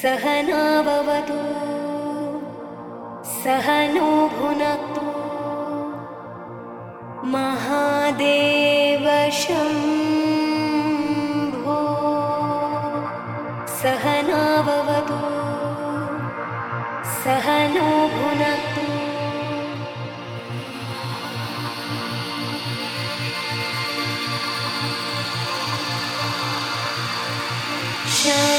सहना भवतु सहनो भुनक्तु महादेव सहना भवतु सहनो भुनक्तु शान्ति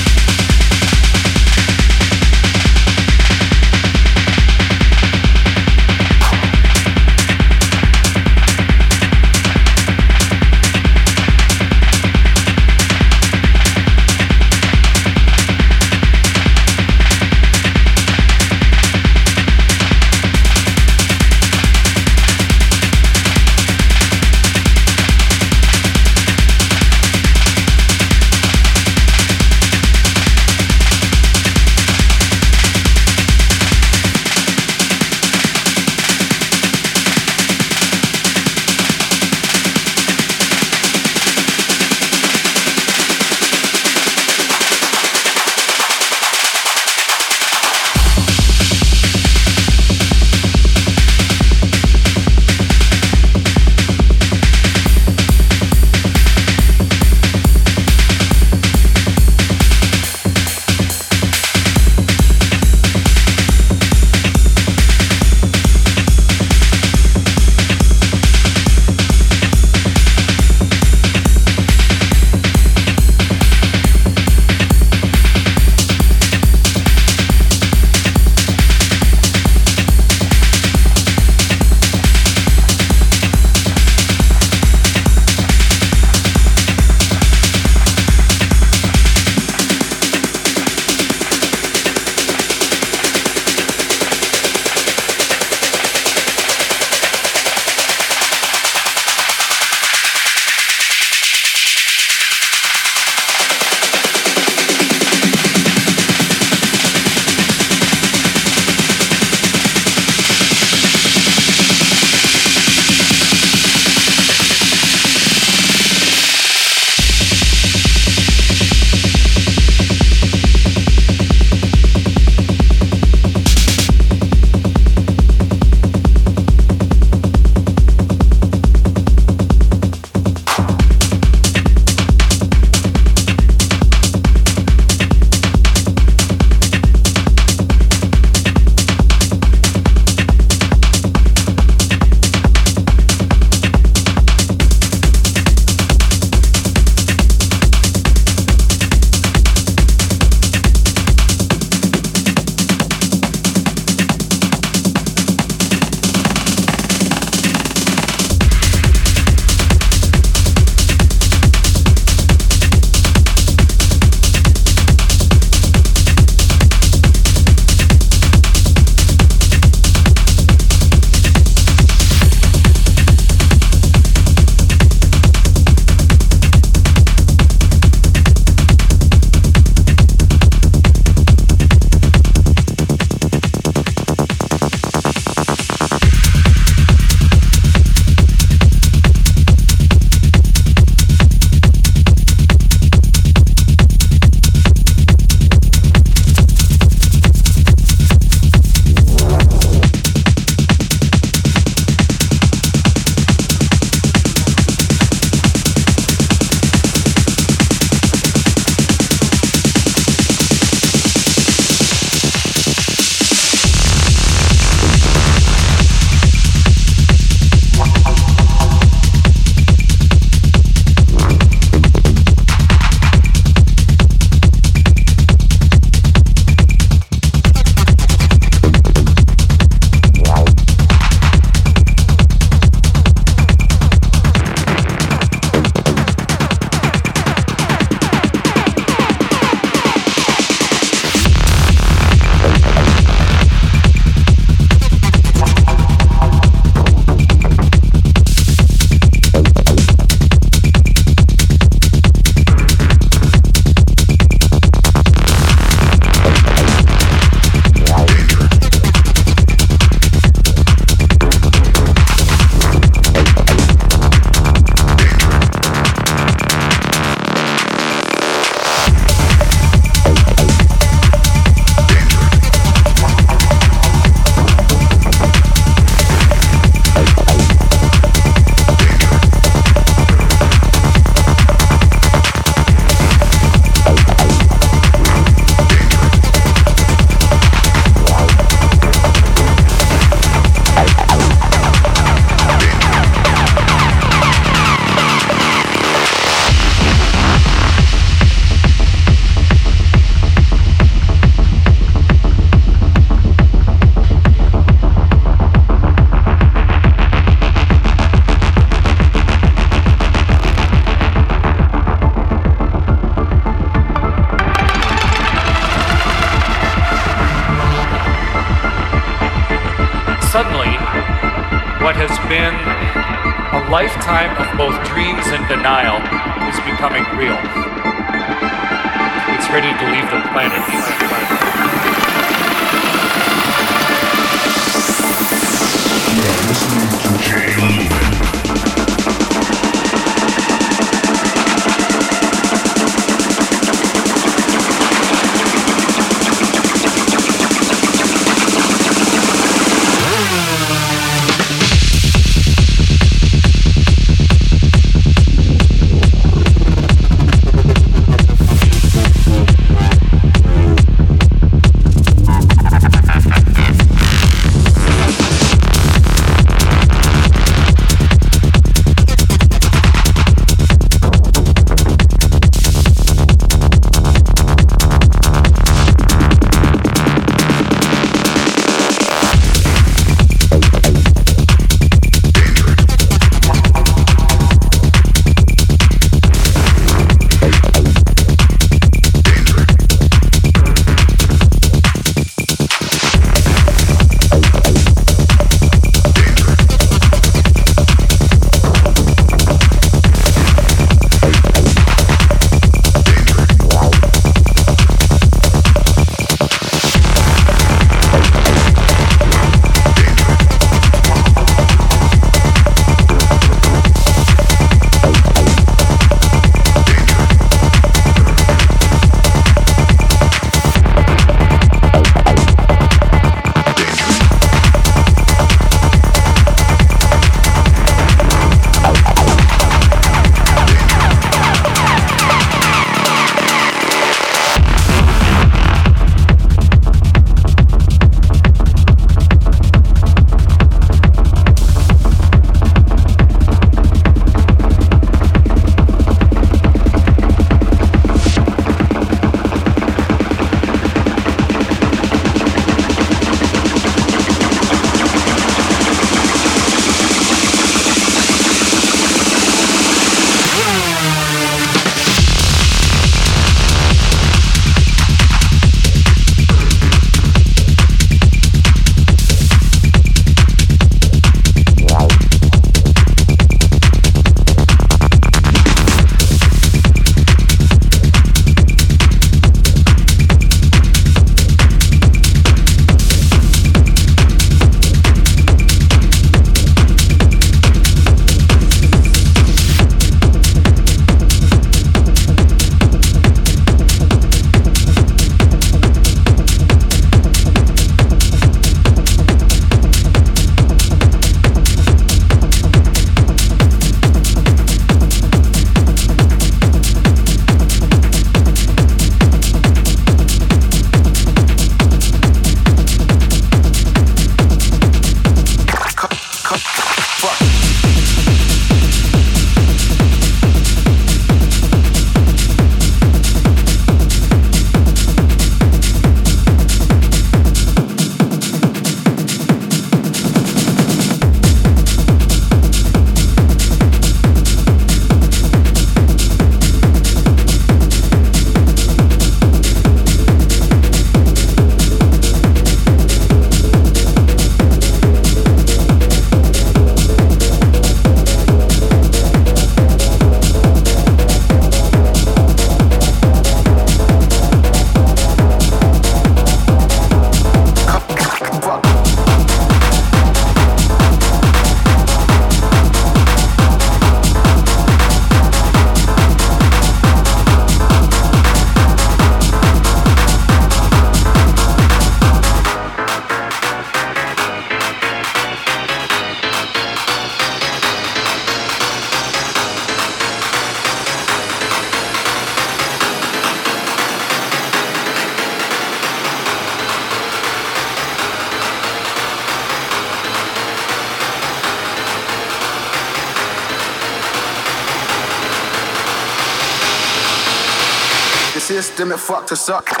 to suck.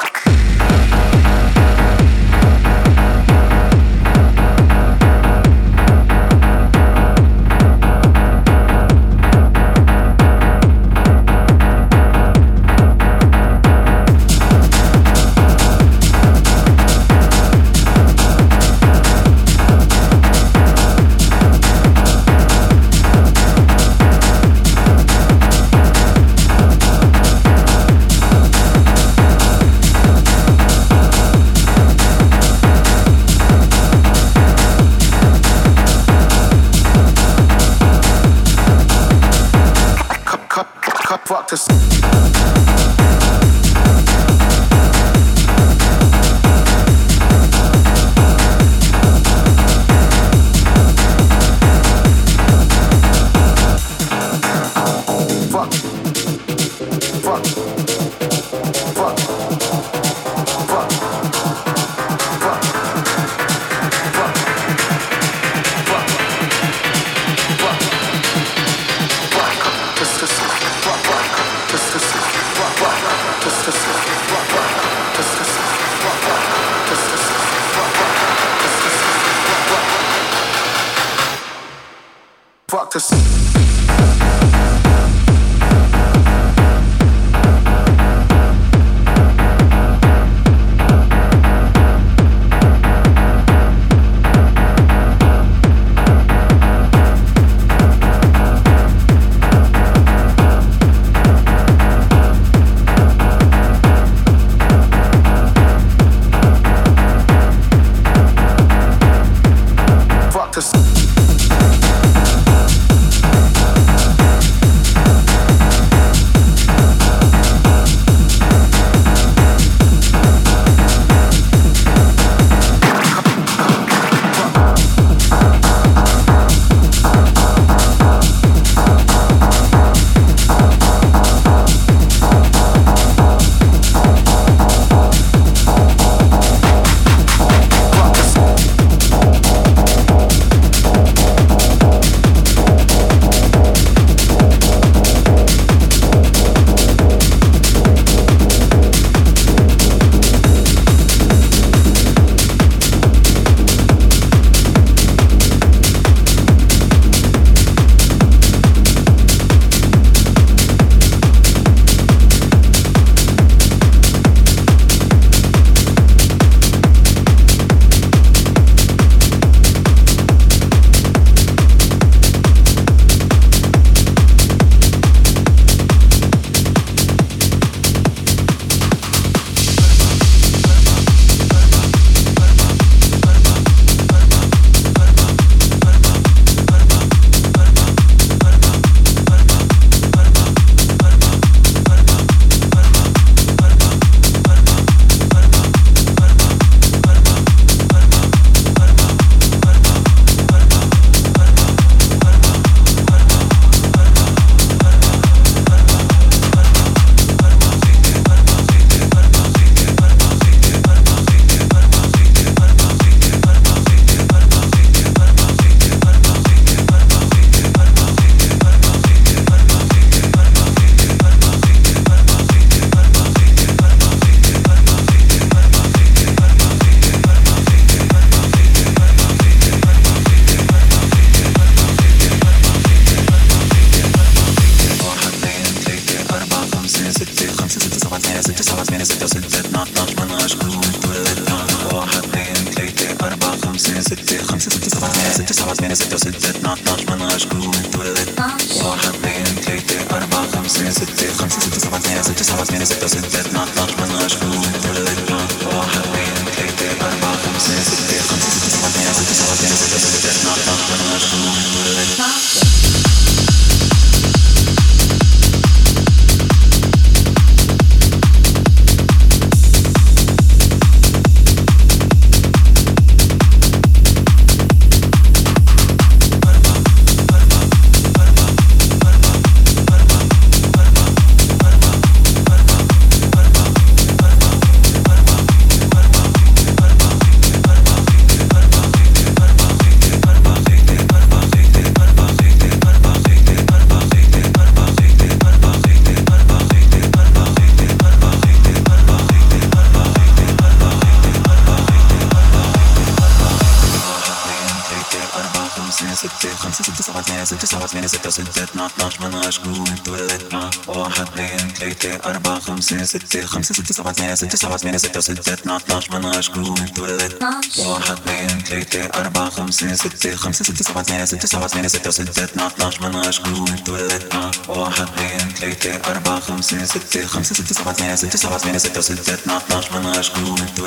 اتنين ستة ستات مع اتناش مالناش جروب انتو ولات مع واحد اثنين تلاتة أربعة خمسة ستة خمسة ستة سبعة ثمانية ستة سبعة ثمانية ستة ستات مع اتناش مالناش جروب انتو ولات مع واحد اثنين تلاتة أربعة خمسة ستة خمسة ستة سبعة ثمانية ستة سبعة ثمانية ستة ستات مع اتناش مالناش جروب انتو مع واحد اثنين تلاتة أربعة خمسة ستة خمسة ستة سبعة ثمانية ستة سبعة ثمانية ستة ستات اتناش مالناش جروب انتو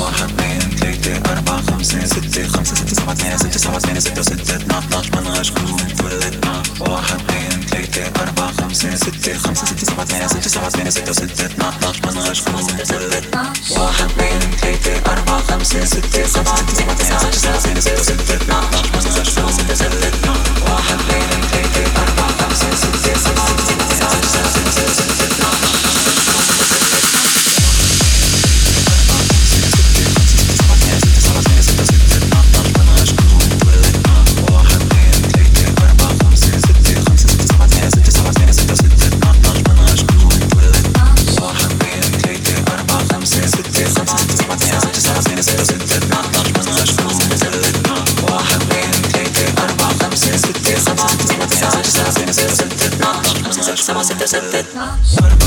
واحد اثنين تلاتة أربعة خمسة ستة خمسة ستة سبعة ثمانية ستة سبعة ثمانية ستة ستات اتناش مالناش جروب انتو واحد اثنين ثلاثة أربعة خمسة خمسة ستة خمسة ستة سبعة ثمانية ستة سبعة ثمانية ستة ستة اثنا عشر اتناش تلاتة واحد اثنين ثلاثة أربعة خمسة ستة سبعة ستة سبعة ثمانية ستة سبعة ثمانية ستة ستة اثنا عشر اتناش تلاتة واحد اثنين ثلاثة أربعة خمسة ستة سبعة ستة ثمانية ستة سبعة ثمانية ستة ستة Somos 770.